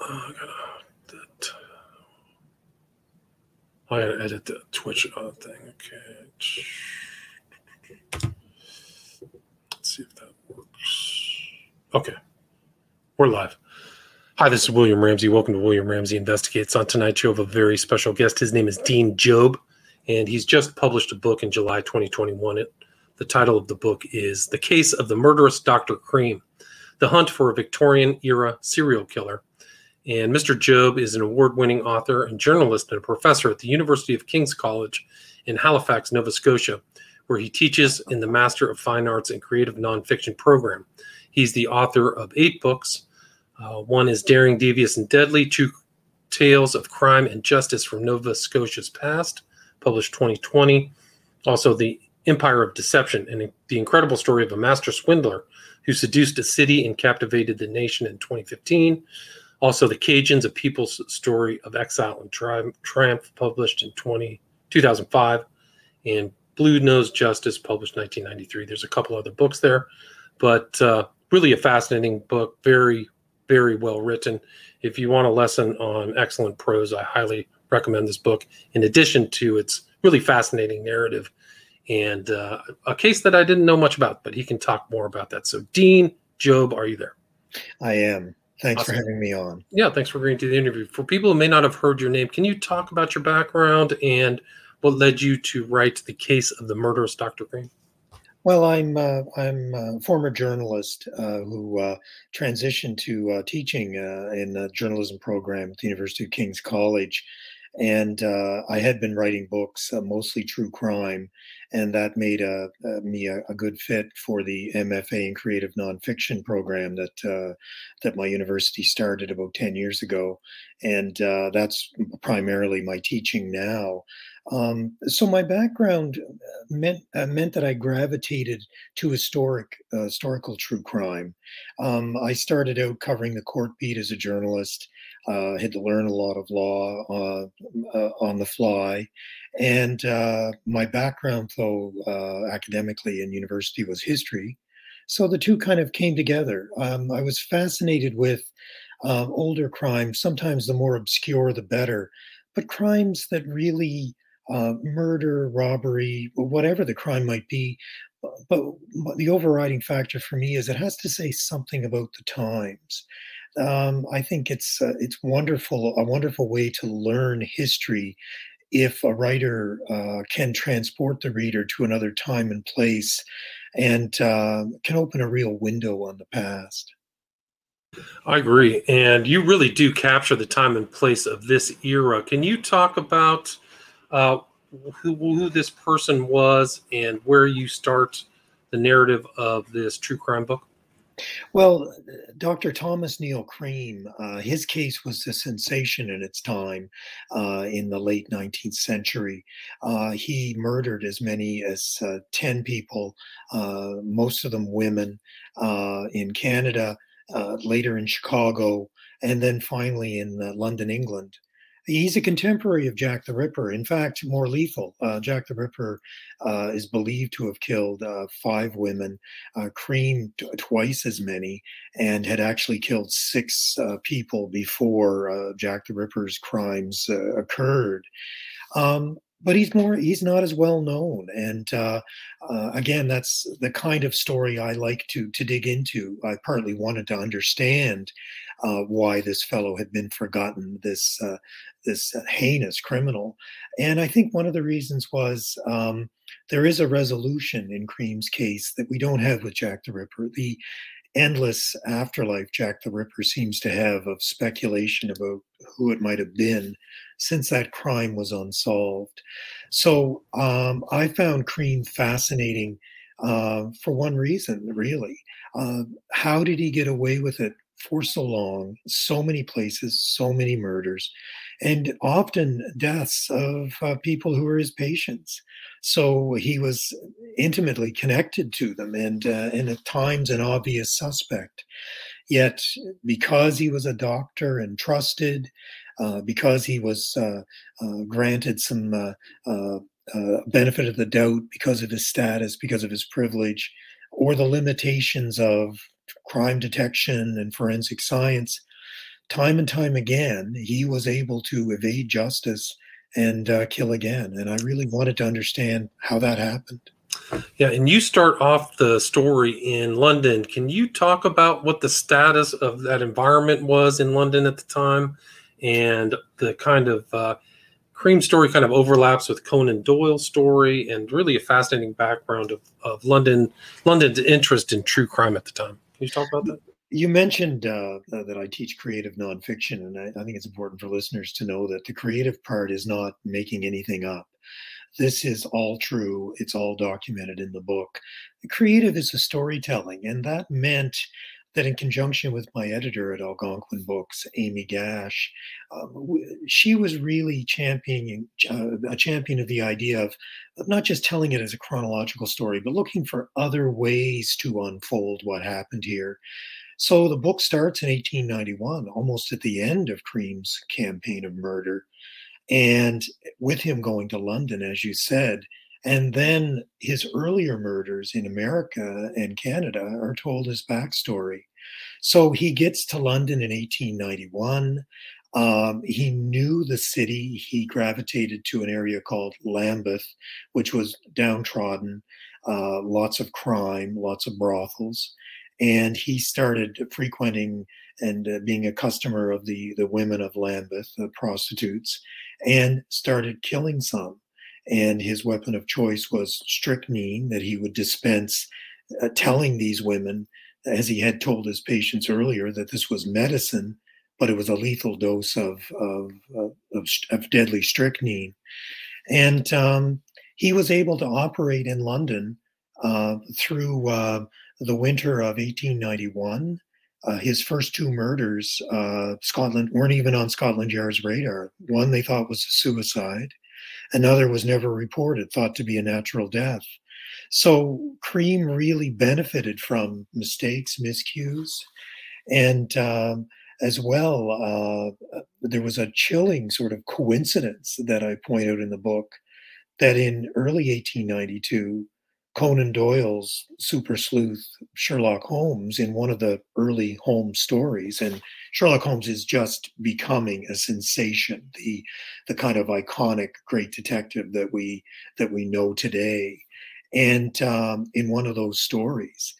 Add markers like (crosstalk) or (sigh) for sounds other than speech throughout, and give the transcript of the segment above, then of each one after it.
I gotta, that, I gotta edit the Twitch uh, thing. Okay. Let's see if that works. Okay. We're live. Hi, this is William Ramsey. Welcome to William Ramsey Investigates. On tonight's show, I have a very special guest. His name is Dean Jobb, and he's just published a book in July 2021. It, the title of the book is The Case of the Murderous Dr. Cream The Hunt for a Victorian Era Serial Killer. And Mr. Jobb is an award winning author and journalist and a professor at the University of King's College in Halifax, Nova Scotia, where he teaches in the Master of Fine Arts and Creative Nonfiction program. He's the author of eight books. Uh, one is Daring, Devious, and Deadly Two Tales of Crime and Justice from Nova Scotia's Past, published 2020. Also, The Empire of Deception and the incredible story of a master swindler who seduced a city and captivated the nation in 2015. Also, The Cajuns, A People's Story of Exile and Tri- Triumph, published in 20, 2005, and Bluenose Justice, published 1993. There's a couple other books there, but uh, really a fascinating book, very, very well written. If you want a lesson on excellent prose, I highly recommend this book, in addition to its really fascinating narrative and uh, a case that I didn't know much about, but he can talk more about that. So, Dean Jobb, are you there? I am. Thanks awesome. for having me on. Yeah, thanks for agreeing to the interview. For people who may not have heard your name, can you talk about your background and what led you to write the case of the murderous Dr. Cream? Well, I'm uh, I'm a former journalist uh, who uh, transitioned to uh, teaching uh, in a journalism program at the University of King's College, and uh, I had been writing books, mostly true crime, and that made a me a, a, good fit for the MFA in Creative Nonfiction program that uh, that my university started about ten years ago, and uh, that's primarily my teaching now. Um, so my background uh, meant uh, meant that I gravitated to historic uh, historical true crime. Um, I started out covering the court beat as a journalist. Uh, had to learn a lot of law uh, uh, on the fly, and my background, though academically in university, was history. So the two kind of came together. Um, I was fascinated with older crimes. Sometimes the more obscure, the better, but crimes that really uh, murder, robbery, whatever the crime might be. But, but the overriding factor for me is it has to say something about the times. Um, I think it's uh, it's wonderful, a wonderful way to learn history if a writer uh, can transport the reader to another time and place and uh, can open a real window on the past. I agree. And you really do capture the time and place of this era. Can you talk about uh, who, who this person was and where you start the narrative of this true crime book? Well, Dr. Thomas Neal Cream, uh, his case was a sensation in its time uh, in the late 19th century. Uh, he murdered as many as uh, 10 people, uh, most of them women, uh, in Canada, later in Chicago, and then finally in London, England. He's a contemporary of Jack the Ripper. In fact, more lethal. Uh, Jack the Ripper uh, is believed to have killed uh, five women, uh, Cream t- twice as many, and had actually killed six uh, people before uh, Jack the Ripper's crimes occurred. Um, but he's more he's not as well known and uh, uh, again that's the kind of story i like to to dig into i partly wanted to understand uh, why this fellow had been forgotten this this heinous criminal. And I think one of the reasons was um, there is a resolution in Cream's case that we don't have with Jack the Ripper. The endless afterlife Jack the Ripper seems to have of speculation about who it might have been since that crime was unsolved. So um, I found Cream fascinating uh, for one reason, really. Uh, how did he get away with it for so long, so many places, so many murders, and often deaths of uh, people who were his patients. So he was intimately connected to them and, uh, and at times an obvious suspect. Yet, because he was a doctor and trusted, uh, because he was uh, uh, granted some uh, benefit of the doubt because of his status, because of his privilege, or the limitations of crime detection and forensic science, time and time again, he was able to evade justice and uh, kill again. And I really wanted to understand how that happened. Yeah, and you start off the story in London. Can you talk about what the status of that environment was in London at the time and the kind of uh, Cream story kind of overlaps with Conan Doyle's story and really a fascinating background of, of London London's interest in true crime at the time. Can you talk about that? You mentioned uh, that I teach creative nonfiction, and I, I think it's important for listeners to know that the creative part is not making anything up. This is all true. It's all documented in the book. Creative is a storytelling, and that meant that in conjunction with my editor at Algonquin Books, Amy Gash, uh, she was really championing uh, a champion of the idea of not just telling it as a chronological story, but looking for other ways to unfold what happened here. So the book starts in 1891, almost at the end of Cream's campaign of murder, and with him going to London, as you said, and then his earlier murders in America and Canada are told as backstory. So he gets to London in 1891. Um, he knew the city. He gravitated to an area called Lambeth, which was downtrodden, uh, lots of crime, lots of brothels. And he started frequenting and uh, being a customer of the, the women of Lambeth, the prostitutes, and started killing some and his weapon of choice was strychnine that he would dispense, uh, telling these women, as he had told his patients earlier, that this was medicine, but it was a lethal dose of of, of, of deadly strychnine, and um, he was able to operate in London uh, through uh, the winter of 1891. Uh, his first two murders, uh, Scotland weren't even on Scotland Yard's radar. One they thought was a suicide, Another was never reported, thought to be a natural death. So Cream really benefited from mistakes, miscues, and um, as well, uh, there was a chilling sort of coincidence that I point out in the book that in early 1892, Conan Doyle's super sleuth Sherlock Holmes in one of the early Holmes stories, and Sherlock Holmes is just becoming a sensation, the the kind of iconic great detective that we that we know today. And um, in one of those stories,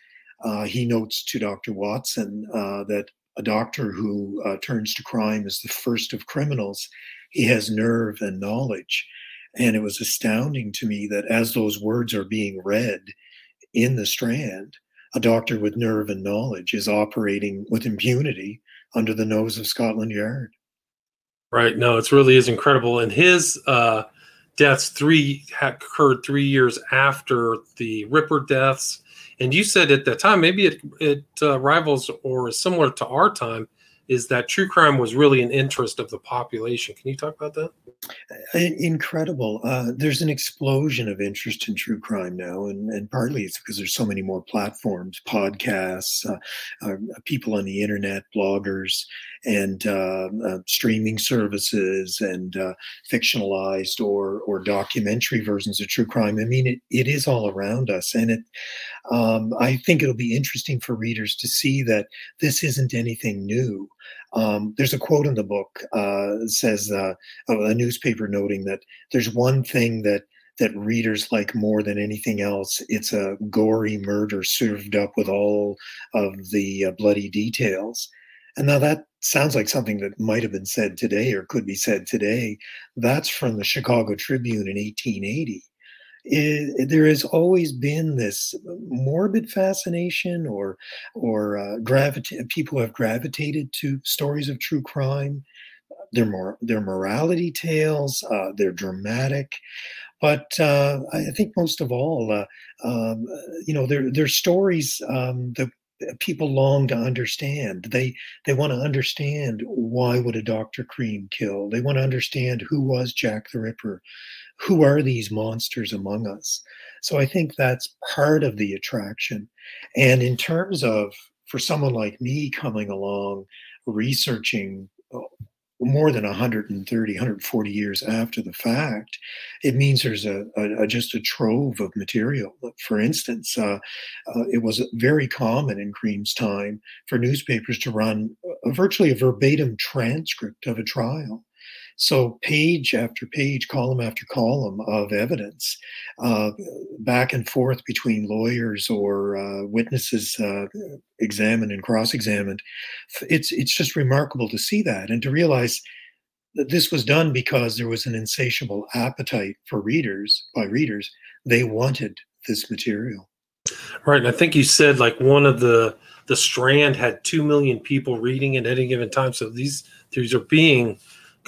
uh, he notes to Dr. Watson uh, that a doctor who uh, turns to crime is the first of criminals, he has nerve and knowledge. And it was astounding to me that as those words are being read in the Strand, a doctor with nerve and knowledge is operating with impunity under the nose of Scotland Yard. Right. No, it really is incredible. And his uh, deaths three occurred three years after the Ripper deaths. And you said at that time, maybe it, it uh, rivals or is similar to our time, is that true crime was really an interest of the population. Can you talk about that? Incredible. Uh, there's an explosion of interest in true crime now, and, and partly it's because there's so many more platforms, podcasts, uh, uh, people on the internet, bloggers, and uh, uh, streaming services, and uh, fictionalized or or documentary versions of true crime. I mean, it, it is all around us, and it. Um, I think it'll be interesting for readers to see that this isn't anything new. Um, there's a quote in the book uh, says uh, a newspaper noting that there's one thing that that readers like more than anything else. It's a gory murder served up with all of the uh, bloody details. And now that sounds like something that might have been said today or could be said today. That's from the Chicago Tribune in 1880 it, there has always been this morbid fascination or or uh, gravity people have gravitated to stories of true crime they're more they're morality tales uh, they're dramatic but uh, I think most of all, uh, um, you know, they're, they're stories um, that people long to understand. They they want to understand why would a Dr. Cream kill? They want to understand who was Jack the Ripper who are these monsters among us? So I think that's part of the attraction. And in terms of for someone like me coming along, researching uh, more than 130 140 years after the fact it means there's a, a, a just a trove of material for instance uh, uh, it was very common in cream's time for newspapers to run a virtually a verbatim transcript of a trial. So, page after page, column after column of evidence, uh, back and forth between lawyers or uh, witnesses uh, examined and cross examined. It's, it's just remarkable to see that and to realize that this was done because there was an insatiable appetite for readers, by readers. They wanted this material. Right. And I think you said like one of the the strand had two million people reading at any given time. So these these are being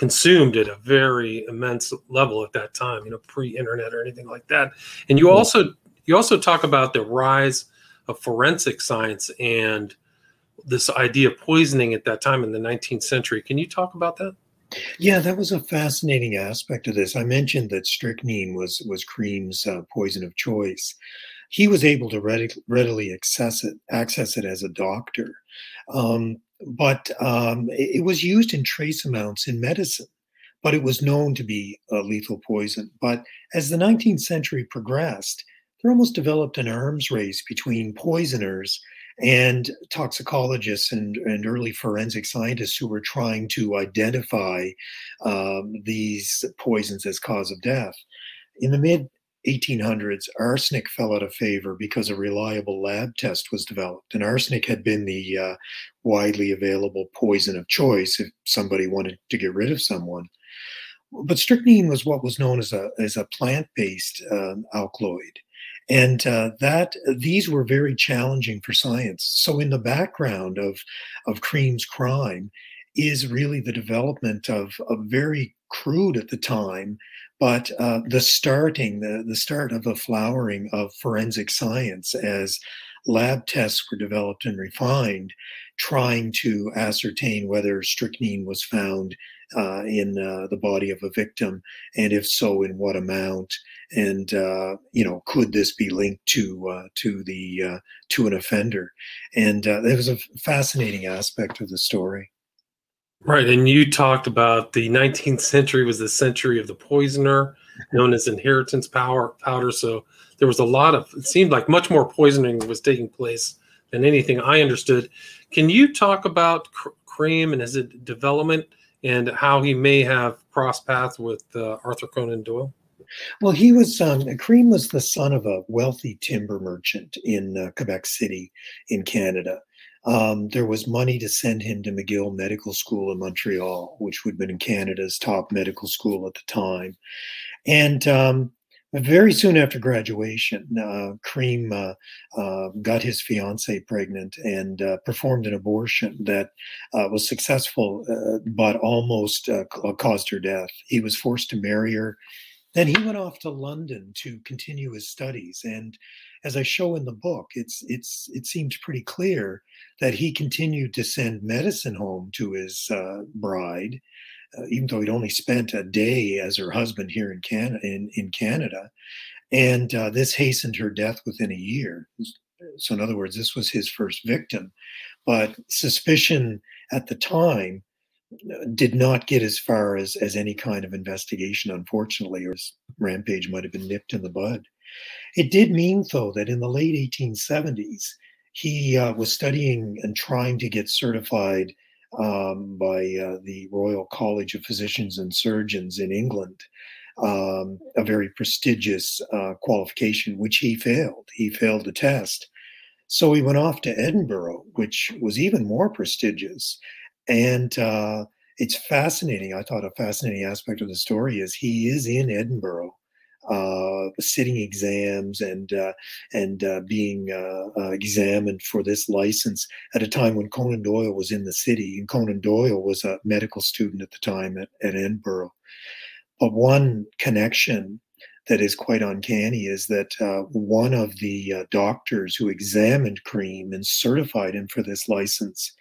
consumed at a very immense level at that time, you know, pre-internet or anything like that. And you also you also talk about the rise of forensic science and this idea of poisoning at that time in the 19th century. Can you talk about that? Yeah, that was a fascinating aspect of this. I mentioned that strychnine was was Cream's uh, poison of choice. He was able to readily access it, access it as a doctor. Um, but um, it, was used in trace amounts in medicine, but it was known to be a lethal poison. But as the 19th century progressed, there almost developed an arms race between poisoners and toxicologists and, and early forensic scientists who were trying to identify um, these poisons as cause of death. In the mid 1800s, arsenic fell out of favor because a reliable lab test was developed. And arsenic had been the uh, widely available poison of choice if somebody wanted to get rid of someone. But strychnine was what was known as a, as a plant based um, alkaloid. And uh, that these were very challenging for science. So, in the background of, of Cream's crime is really the development of a very crude at the time but uh, the starting, the, the start of a flowering of forensic science as lab tests were developed and refined, trying to ascertain whether strychnine was found uh, in uh, the body of a victim, and if so, in what amount, and uh, you know, could this be linked to uh, to the uh, to an offender? And uh, it was a fascinating aspect of the story. Right. And you talked about the 19th century was the century of the poisoner, known as inheritance power powder. So there was a lot of, it seemed like much more poisoning was taking place than anything I understood. Can you talk about Cream and his development and how he may have crossed paths with uh, Arthur Conan Doyle? Well, he was um, Cream was the son of a wealthy timber merchant in uh, Quebec City, in Canada, um, there was money to send him to McGill Medical School in Montreal, which would have been Canada's top medical school at the time. And um, very soon after graduation, uh, Cream uh, uh, got his fiancee pregnant and uh, performed an abortion that uh, was successful, uh, but almost caused her death. He was forced to marry her. Then he went off to London to continue his studies. And as I show in the book, it's it's it seems pretty clear that he continued to send medicine home to his uh, bride, uh, even though he'd only spent a day as her husband here in Canada. In, in Canada, and uh, this hastened her death within a year. So, in other words, this was his first victim. But suspicion at the time uh, did not get as far as, as any kind of investigation, unfortunately, or his rampage might have been nipped in the bud. It did mean, though, that in the late 1870s, he uh, was studying and trying to get certified um, by uh, the Royal College of Physicians and Surgeons in England, um, a very prestigious uh, qualification, which he failed. He failed the test. So he went off to Edinburgh, which was even more prestigious. And uh, it's fascinating. I thought a fascinating aspect of the story is he is in Edinburgh sitting exams and uh, and uh, being uh, uh, examined for this license at a time when Conan Doyle was in the city, and Conan Doyle was a medical student at the time at, at Edinburgh. But one connection that is quite uncanny is that uh, one of the uh, doctors who examined Cream and certified him for this license,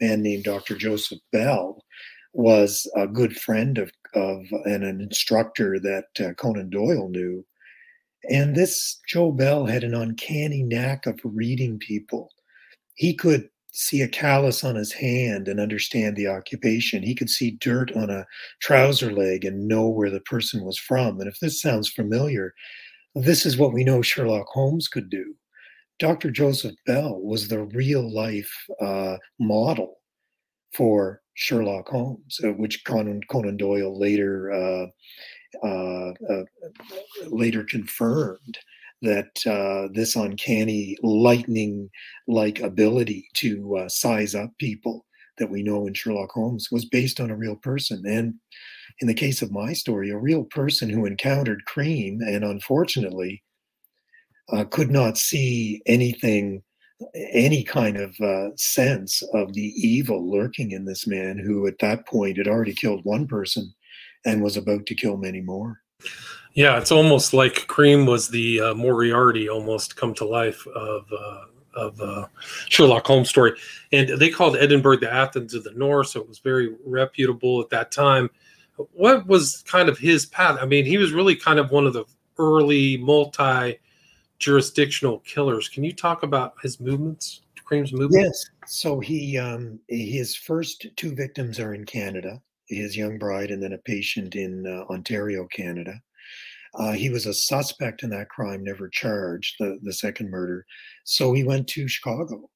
a man named Dr. Joseph Bell, was a good friend of, of and an instructor that uh, Conan Doyle knew. And this Joe Bell had an uncanny knack of reading people. He could see a callus on his hand and understand the occupation. He could see dirt on a trouser leg and know where the person was from. And if this sounds familiar, this is what we know Sherlock Holmes could do. Dr. Joseph Bell was the real life uh, model for Sherlock Holmes, uh, which Conan, Conan, Doyle later uh, uh, uh later confirmed that uh, this uncanny lightning-like ability to uh, size up people that we know in Sherlock Holmes was based on a real person. And in the case of my story, a real person who encountered Cream and unfortunately could not see anything any kind of uh, sense of the evil lurking in this man who at that point had already killed one person and was about to kill many more. Yeah, it's almost like Cream was the uh, Moriarty almost come to life of uh, of uh, Sherlock Holmes story, and they called Edinburgh the Athens of the North, so it was very reputable at that time. What was kind of his path? I mean, he was really kind of one of the early multi jurisdictional killers. Can you talk about his movements, Cream's movements? Yes. So he um, his first two victims are in Canada. His young bride and then a patient in uh, Ontario, Canada. Uh, he was a suspect in that crime, never charged the the second murder. So he went to Chicago,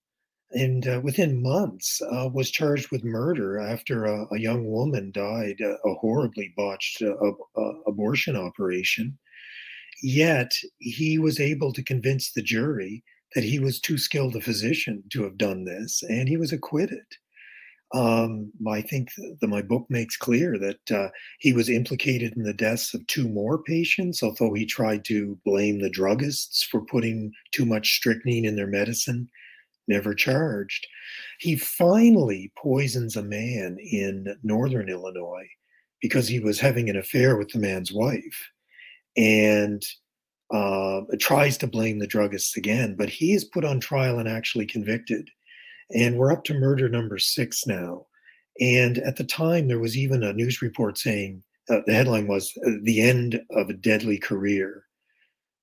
and uh, within months uh, was charged with murder after a, a young woman died a, a horribly botched uh, abortion operation. Yet he was able to convince the jury that he was too skilled a physician to have done this, and he was acquitted. Um, I think that my book makes clear that uh, he was implicated in the deaths of two more patients, although he tried to blame the druggists for putting too much strychnine in their medicine, never charged. He finally poisons a man in northern Illinois because he was having an affair with the man's wife and uh, tries to blame the druggists again, but he is put on trial and actually convicted. And we're up to murder number six now. And at the time, there was even a news report saying uh, the headline was uh, The End of a Deadly Career.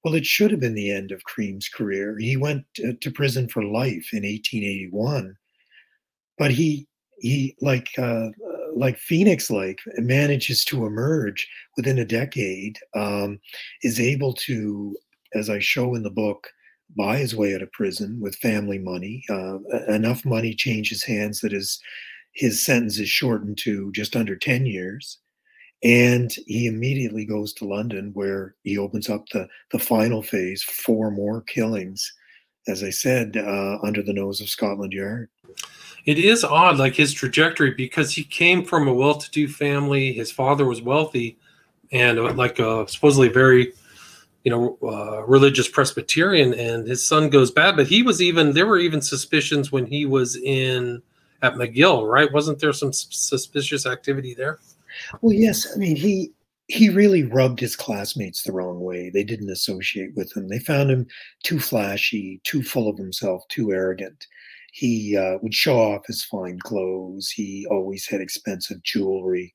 Well, it should have been the end of Cream's career. He went to, to prison for life in 1881, but he he like uh, like Phoenix like manages to emerge within a decade, um, is able to, as I show in the book, buy his way out of prison with family money. Uh, enough money changes hands that his his sentence is shortened to just under 10 years. And he immediately goes to London where he opens up the, the final phase, four more killings, as I said, uh, under the nose of Scotland Yard it is odd, like his trajectory, because he came from a well-to-do family. His father was wealthy, and uh, like a supposedly very, you know, uh, religious Presbyterian. And his son goes bad, but he was even there were even suspicions when he was in at McGill, right? Wasn't there some suspicious activity there? Well, yes. I mean, he he really rubbed his classmates the wrong way. They didn't associate with him. They found him too flashy, too full of himself, too arrogant. He uh, would show off his fine clothes. He always had expensive jewelry.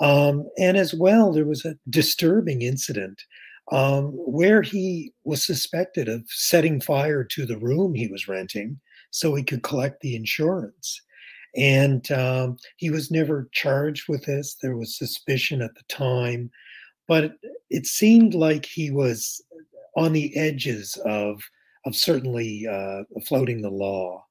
Um, and as well, there was a disturbing incident um, where he was suspected of setting fire to the room he was renting so he could collect the insurance. And um, he was never charged with this. There was suspicion at the time, but it seemed like he was on the edges of of certainly uh, floating the law.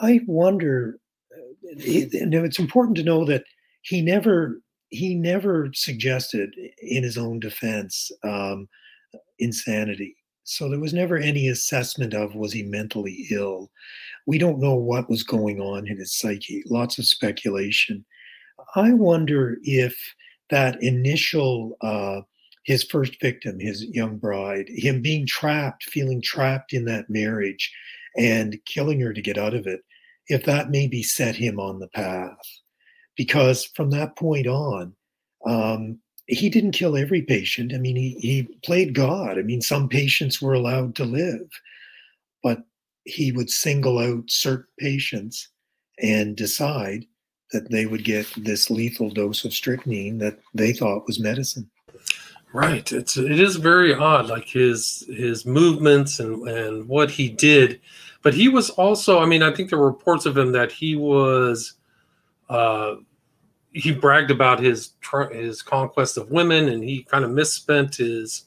I wonder. Uh, it's important to know that he never he never suggested in his own defense um, insanity. So there was never any assessment of was he mentally ill. We don't know what was going on in his psyche. Lots of speculation. I wonder if that initial uh, his first victim, his young bride, him being trapped, feeling trapped in that marriage, and killing her to get out of it, if that maybe set him on the path. Because from that point on, um, he didn't kill every patient. I mean, he, he played God. I mean, some patients were allowed to live, but he would single out certain patients and decide that they would get this lethal dose of strychnine that they thought was medicine. Right. It's it is very odd, like his his movements and and what he did but he was also, I mean, I think there were reports of him that he was, uh, he bragged about his his conquest of women, and he kind of misspent his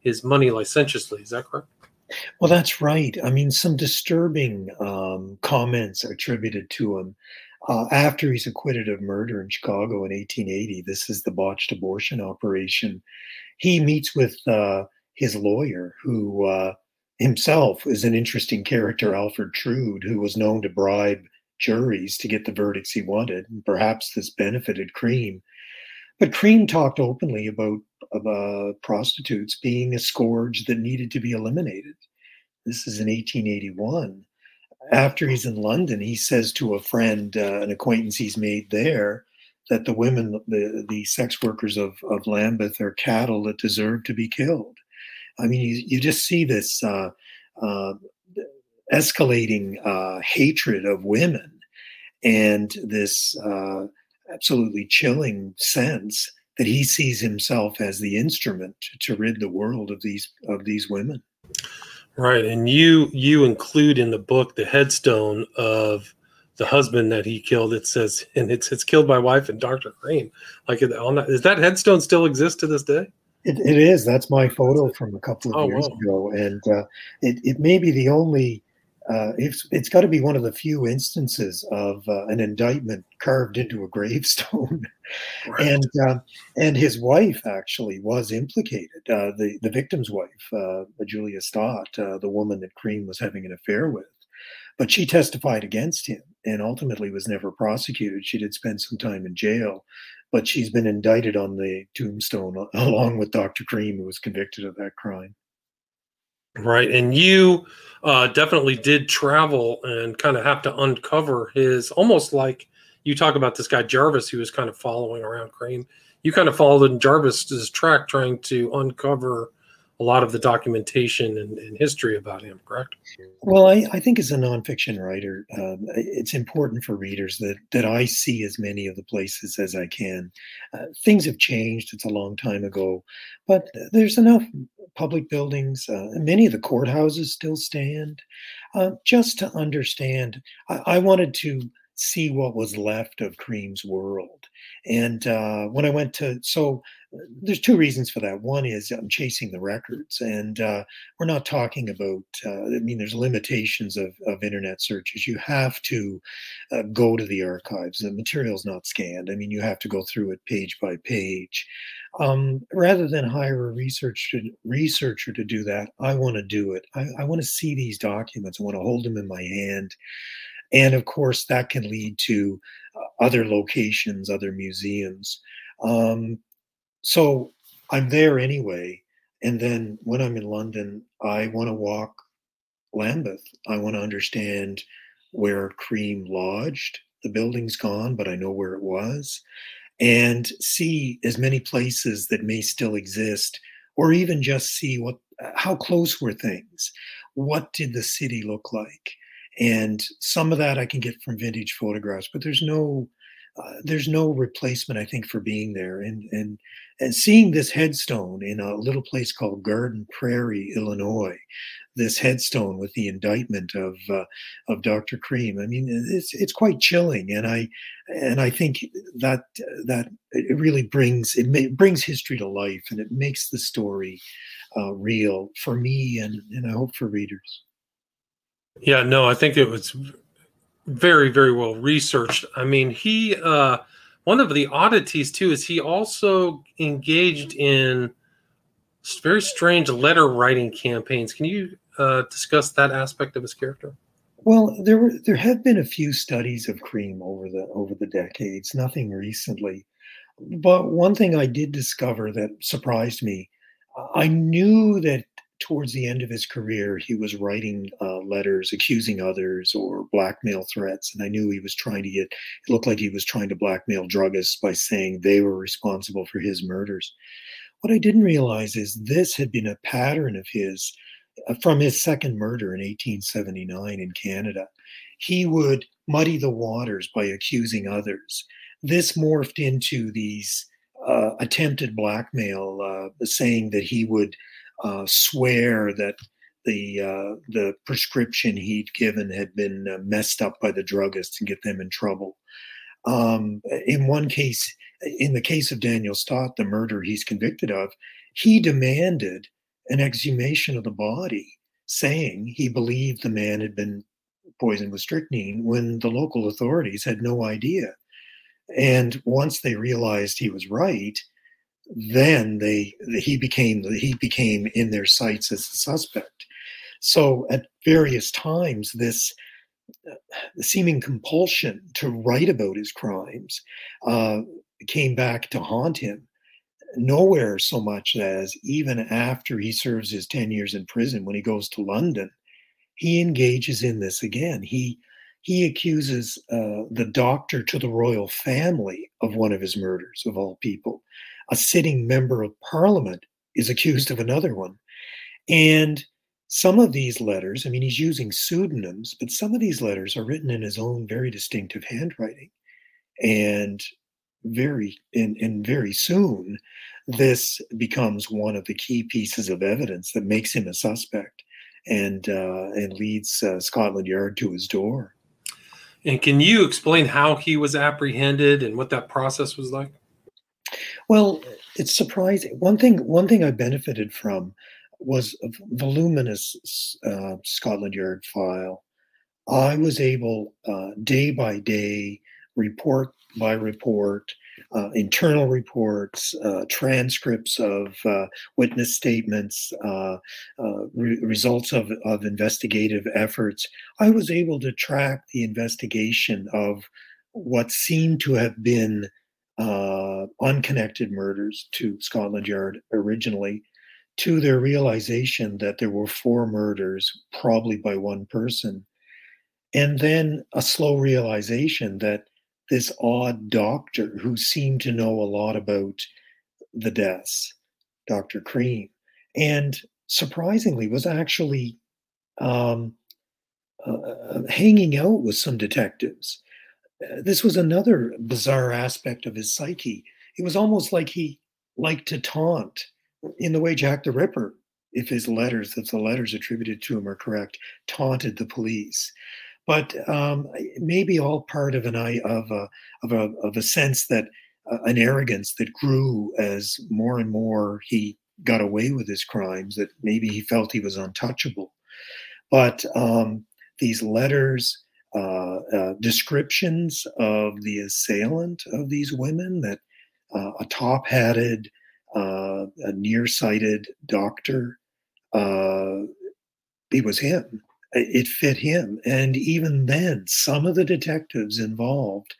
his money licentiously. Is that correct? Well, that's right. I mean, some disturbing um, comments are attributed to him. Uh, after he's acquitted of murder in Chicago in 1880, this is the botched abortion operation. He meets with uh, his lawyer, who uh, himself is an interesting character, Alfred Trude, who was known to bribe juries to get the verdicts he wanted. And perhaps this benefited Cream. But Cream talked openly about, about prostitutes being a scourge that needed to be eliminated. This is in 1881. After he's in London, he says to a friend, uh, an acquaintance he's made there, that the women, the, the sex workers of, of Lambeth are cattle that deserve to be killed. I mean, you, you just see this uh, uh, escalating uh, hatred of women and this uh, absolutely chilling sense that he sees himself as the instrument to rid the world of these of these women. Right, and you you include in the book the headstone of the husband that he killed. It says, (laughs) and it's it's killed by wife and Doctor Cream. Like, is that headstone still exist to this day? It, it is. That's my photo from a couple of oh, years ago, and uh, it it may be the only. Uh, it's it's got to be one of the few instances of uh, an indictment carved into a gravestone, (laughs) right. and uh, and his wife actually was implicated. Uh, the the victim's wife, uh, Julia Stott, the woman that Cream was having an affair with, but she testified against him and ultimately was never prosecuted. She did spend some time in jail, but she's been indicted on the tombstone (laughs) along with Dr. Cream, who was convicted of that crime. Right. And you uh, definitely did travel and kind of have to uncover his almost like you talk about this guy Jarvis who was kind of following around Cream. You kind of followed in Jarvis's track trying to uncover a lot of the documentation and, and history about him, correct? Well, I, I, think as a nonfiction writer, um, it's important for readers that that I see as many of the places as I can. Uh, things have changed; it's a long time ago, but there's enough public buildings. Uh, many of the courthouses still stand. Uh, just to understand, I, I wanted to see what was left of Cream's world. And uh, when I went to, so there's two reasons for that. One is I'm chasing the records, and uh, we're not talking about. Uh, I mean, there's limitations of, of internet searches. You have to uh, go to the archives. The material's not scanned. I mean, you have to go through it page by page. Um, rather than hire a researcher researcher to do that, I want to do it. I, I want to see these documents. I want to hold them in my hand. And of course, that can lead to uh, other locations, other museums. Um, so I'm there anyway. And then when I'm in London, I want to walk Lambeth. I want to understand where Cream lodged. The building's gone, but I know where it was. And see as many places that may still exist, or even just see what how close were things? What did the city look like? And some of that I can get from vintage photographs, but there's no uh, there's no replacement, I think, for being there. And and and seeing this headstone in a little place called Garden Prairie, Illinois, this headstone with the indictment of uh, of Dr. Cream. I mean, it's it's quite chilling, and I and I think that that it really brings it may, brings history to life, and it makes the story uh, real for me, and and I hope for readers. Yeah, no, I think it was very very well researched. I mean, he uh one of the oddities too is he also engaged in very strange letter writing campaigns. Can you uh, discuss that aspect of his character? Well, there were there have been a few studies of Cream over the over the decades, nothing recently. But one thing I did discover that surprised me, I knew that towards the end of his career, he was writing uh, letters accusing others or blackmail threats. And I knew he was trying to get, it looked like he was trying to blackmail druggists by saying they were responsible for his murders. What I didn't realize is this had been a pattern of his from his second murder in 1879 in Canada. He would muddy the waters by accusing others. This morphed into these uh, attempted blackmail, uh, saying that he would uh, swear that the uh, the prescription he'd given had been uh, messed up by the druggists and get them in trouble. Um, in one case, in the case of Daniel Stott, the murder he's convicted of, he demanded an exhumation of the body, saying he believed the man had been poisoned with strychnine when the local authorities had no idea. And once they realized he was right, then they he became he became in their sights as a suspect. So at various times, this uh, seeming compulsion to write about his crimes uh, came back to haunt him. Nowhere so much as even after he serves his 10 years in prison, when he goes to London, he engages in this again. He he accuses uh, the doctor to the royal family of one of his murders, of all people. A sitting member of parliament is accused of another one. And some of these letters, I mean, he's using pseudonyms, but some of these letters are written in his own very distinctive handwriting. And very and, and very soon this becomes one of the key pieces of evidence that makes him a suspect and uh, and leads uh, Scotland Yard to his door. And can you explain how he was apprehended and what that process was like? Well, it's surprising. One thing one thing I benefited from was a voluminous uh, Scotland Yard file. I was able uh, day by day, report by report, uh, internal reports, uh, transcripts of uh, witness statements, uh, uh, re- results of, of investigative efforts. I was able to track the investigation of what seemed to have been uh, unconnected murders to Scotland Yard originally to their realization that there were four murders, probably by one person. And then a slow realization that this odd doctor who seemed to know a lot about the deaths, Dr. Cream, and surprisingly was actually um, uh, uh, hanging out with some detectives. Uh, this was another bizarre aspect of his psyche. It was almost like he liked to taunt in the way Jack the Ripper, if his letters, if the letters attributed to him are correct, taunted the police but um, maybe all part of an of a of a of a sense that uh, an arrogance that grew as more and more he got away with his crimes. That maybe he felt he was untouchable. But um, these letters, uh, uh, descriptions of the assailant of these women, that uh, a top-hatted, uh, a nearsighted doctor, uh, it was him it fit him. And even then, some of the detectives involved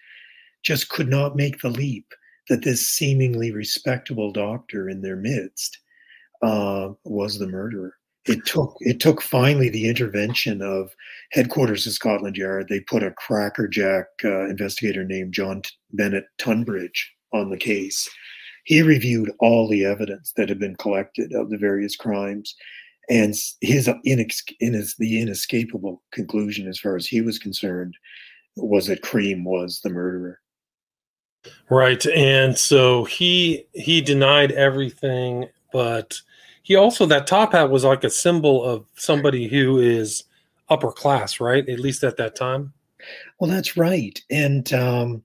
just could not make the leap that this seemingly respectable doctor in their midst uh, was the murderer. It took it took finally the intervention of headquarters of Scotland Yard. They put a crackerjack uh, investigator named John Bennett Tunbridge on the case. He reviewed all the evidence that had been collected of the various crimes and his, inex- his the inescapable conclusion, as far as he was concerned, was that Cream was the murderer. Right, and so he he denied everything, but he also that top hat was like a symbol of somebody who is upper class, right? At least at that time. Well, that's right, and um,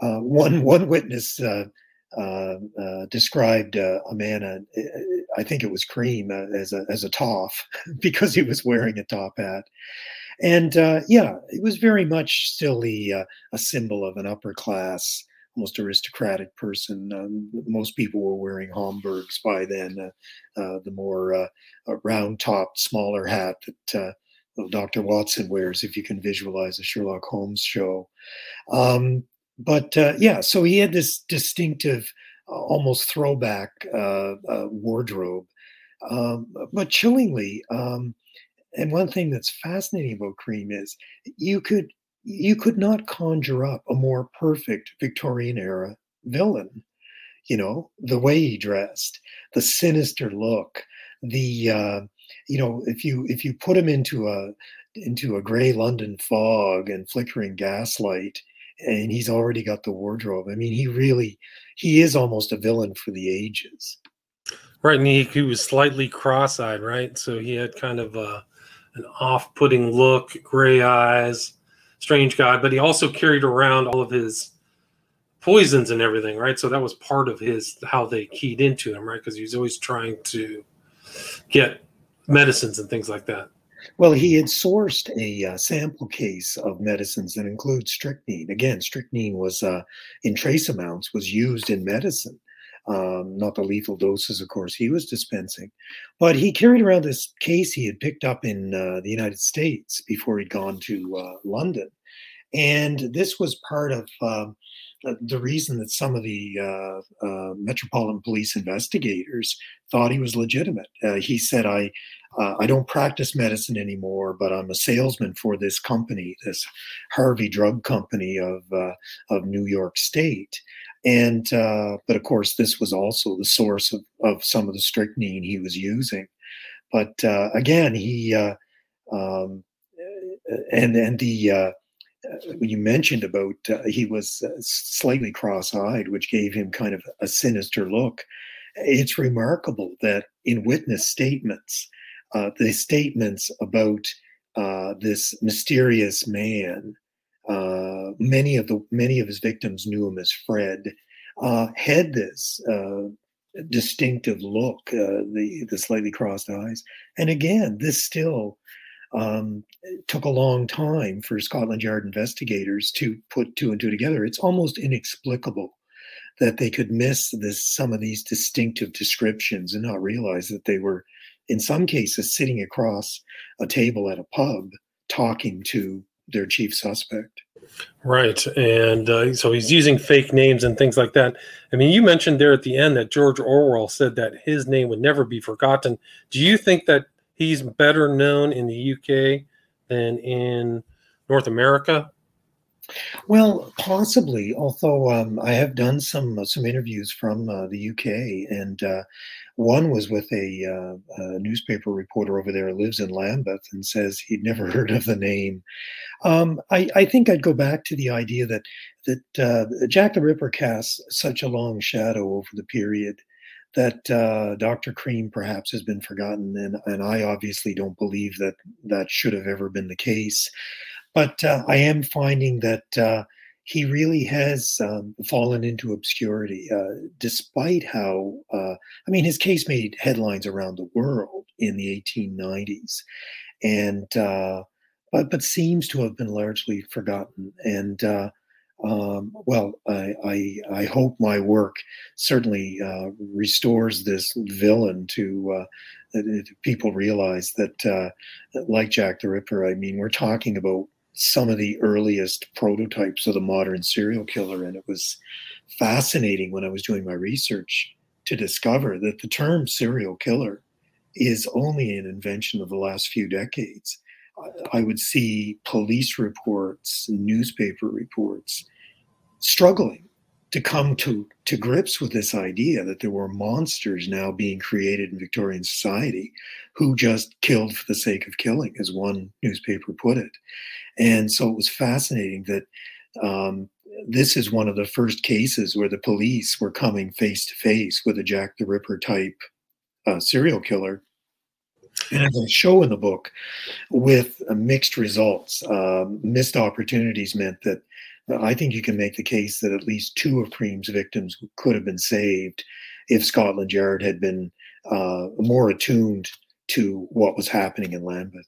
uh, one (laughs) one witness uh, uh, uh, described uh, a man, uh, I think it was Cream, uh, as a as a toff (laughs) because he was wearing a top hat, and uh, yeah, it was very much still a symbol of an upper class, almost aristocratic person. Um, most people were wearing Homburgs by then, the more round topped, smaller hat that. Dr. Watson wears, if you can visualize a Sherlock Holmes show. Um, but uh, yeah, so he had this distinctive, uh, almost throwback uh, uh wardrobe. Um, but chillingly, um, and one thing that's fascinating about Cream is you could you could not conjure up a more perfect Victorian era villain. You know the way he dressed, the sinister look, the uh, you know if you if you put him into a into a gray London fog and flickering gaslight, and he's already got the wardrobe. I mean, he really he is almost a villain for the ages. Right, and he, he was slightly cross-eyed, right? So he had kind of a, an off-putting look, gray eyes, strange guy. But he also carried around all of his poisons and everything, right? So that was part of his how they keyed into him, right? Because he was always trying to get medicines and things like that. Well, he had sourced a uh, sample case of medicines that include strychnine. Again, strychnine was uh, in trace amounts was used in medicine, um, not the lethal doses, of course, he was dispensing. But he carried around this case he had picked up in uh, the United States before he'd gone to uh, London, and this was part of. Um, the reason that some of the uh, uh, Metropolitan Police investigators thought he was legitimate. Uh, he said, "I uh, I don't practice medicine anymore, but I'm a salesman for this company, this Harvey Drug Company of uh, of New York State." And uh, but of course, this was also the source of, of some of the strychnine he was using. But uh, again, he uh, um, and and the uh, you mentioned about he was slightly cross-eyed, which gave him kind of a sinister look. It's remarkable that in witness statements uh, the statements about uh, this mysterious man. Uh, many of the many of his victims knew him as Fred. Uh, had this uh, distinctive look, the the slightly crossed eyes, and again, this still um, took a long time for Scotland Yard investigators to put two and two together. It's almost inexplicable that they could miss this some of these distinctive descriptions and not realize that they were in some cases sitting across a table at a pub talking to their chief suspect. Right. And uh, so he's using fake names and things like that. I mean, you mentioned there at the end that George Orwell said that his name would never be forgotten. Do you think that he's better known in the UK than in North America? Well, possibly. Although um, I have done some uh, some interviews from uh, the UK, and uh, one was with a, uh, a, newspaper reporter over there who lives in Lambeth and says he'd never (laughs) heard of the name. Um, I, I, think I'd go back to the idea that that uh, Jack the Ripper casts such a long shadow over the period that uh, Dr. Cream perhaps has been forgotten, and, and I obviously don't believe that that should have ever been the case. But uh, I am finding that uh, he really has um, fallen into obscurity, uh, despite how, uh, I mean, his case made headlines around the world in the 1890s, and uh, but but seems to have been largely forgotten. And uh, um, well, I, I, I hope my work certainly uh, restores this villain to. Uh, people realize that, like Jack the Ripper, I mean, we're talking about some of the earliest prototypes of the modern serial killer. And it was fascinating when I was doing my research to discover that the term serial killer is only an invention of the last few decades. I would see police reports, newspaper reports struggling to come to, to grips with this idea that there were monsters now being created in Victorian society who just killed for the sake of killing, as one newspaper put it. And so it was fascinating that um, this is one of the first cases where the police were coming face to face with a Jack the Ripper type uh, serial killer. And as I show in the book, with uh, mixed results, um, missed opportunities meant that uh, I think you can make the case that at least two of Cream's victims could have been saved if Scotland Yard had been uh, more attuned to what was happening in Lambeth.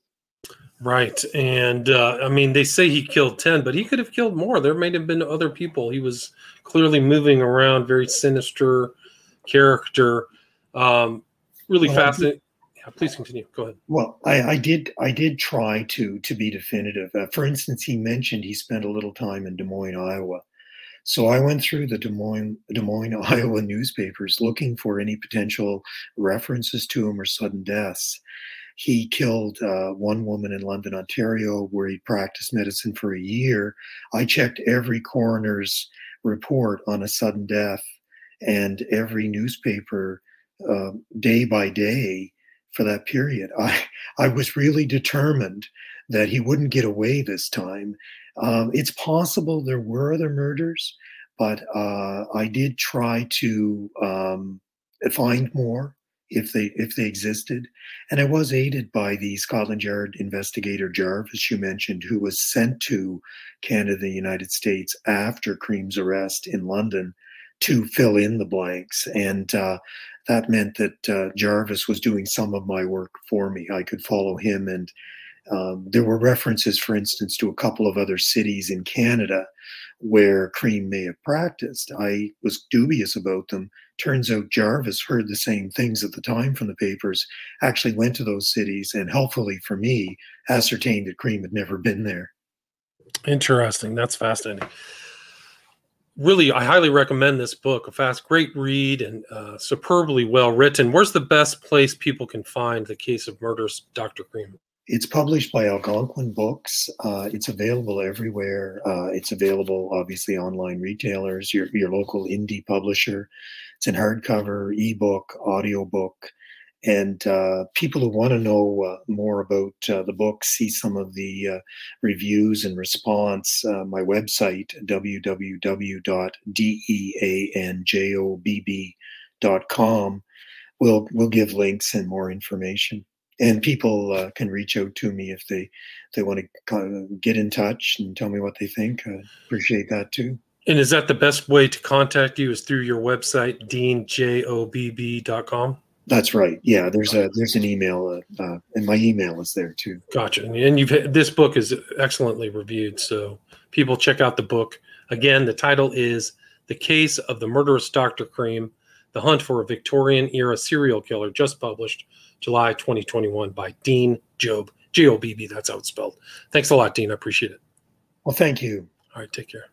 Right. And uh, I mean, they say he killed 10, but he could have killed more. There may have been other people. He was clearly moving around, very sinister character. Um, really well, fascinating. Yeah, please continue. Go ahead. Well, I, I did. I did try to to be definitive. Uh, for instance, he mentioned he spent a little time in Des Moines, Iowa. So I went through the Des Moines, Des Moines, (laughs) Iowa newspapers looking for any potential references to him or sudden deaths. He killed uh, one woman in London, Ontario, where he practiced medicine for a year. I checked every coroner's report on a sudden death and every newspaper uh, day by day for that period. I, I was really determined that he wouldn't get away this time. Um, it's possible there were other murders, but uh, I did try to um, find more if they if they existed. And I was aided by the Scotland Yard investigator Jarvis, you mentioned, who was sent to Canada, the United States after Cream's arrest in London to fill in the blanks. And uh, that meant that uh, Jarvis was doing some of my work for me. I could follow him and Um, there were references, for instance, to a couple of other cities in Canada where Cream may have practiced. I was dubious about them. Turns out Jarvis heard the same things at the time from the papers, actually went to those cities, and helpfully for me, ascertained that Cream had never been there. Interesting. That's fascinating. Really, I highly recommend this book. A fast, great read and uh, superbly well written. Where's the best place people can find the case of murders, Dr. Cream? It's published by Algonquin Books. Uh, it's available everywhere. Uh, it's available, obviously, online retailers, your, your local indie publisher. It's in hardcover, ebook, audiobook. And uh, people who want to know uh, more about uh, the book, see some of the uh, reviews and response, uh, my website, www.deanjobb.com, will will give links and more information. And people uh, can reach out to me if they they want to get in touch and tell me what they think. I appreciate that too. And is that the best way to contact you is through your website, deanjobb.com? That's right. Yeah, there's a there's an email, uh, uh, and my email is there too. Gotcha. And you've this book is excellently reviewed, so people check out the book. Again, the title is "The Case of the Murderous Doctor Cream: The Hunt for a Victorian Era Serial Killer," just published July 2021 by Dean Jobb. J O B B. That's how it's spelled. Thanks a lot, Dean. I appreciate it. Well, thank you. All right. Take care.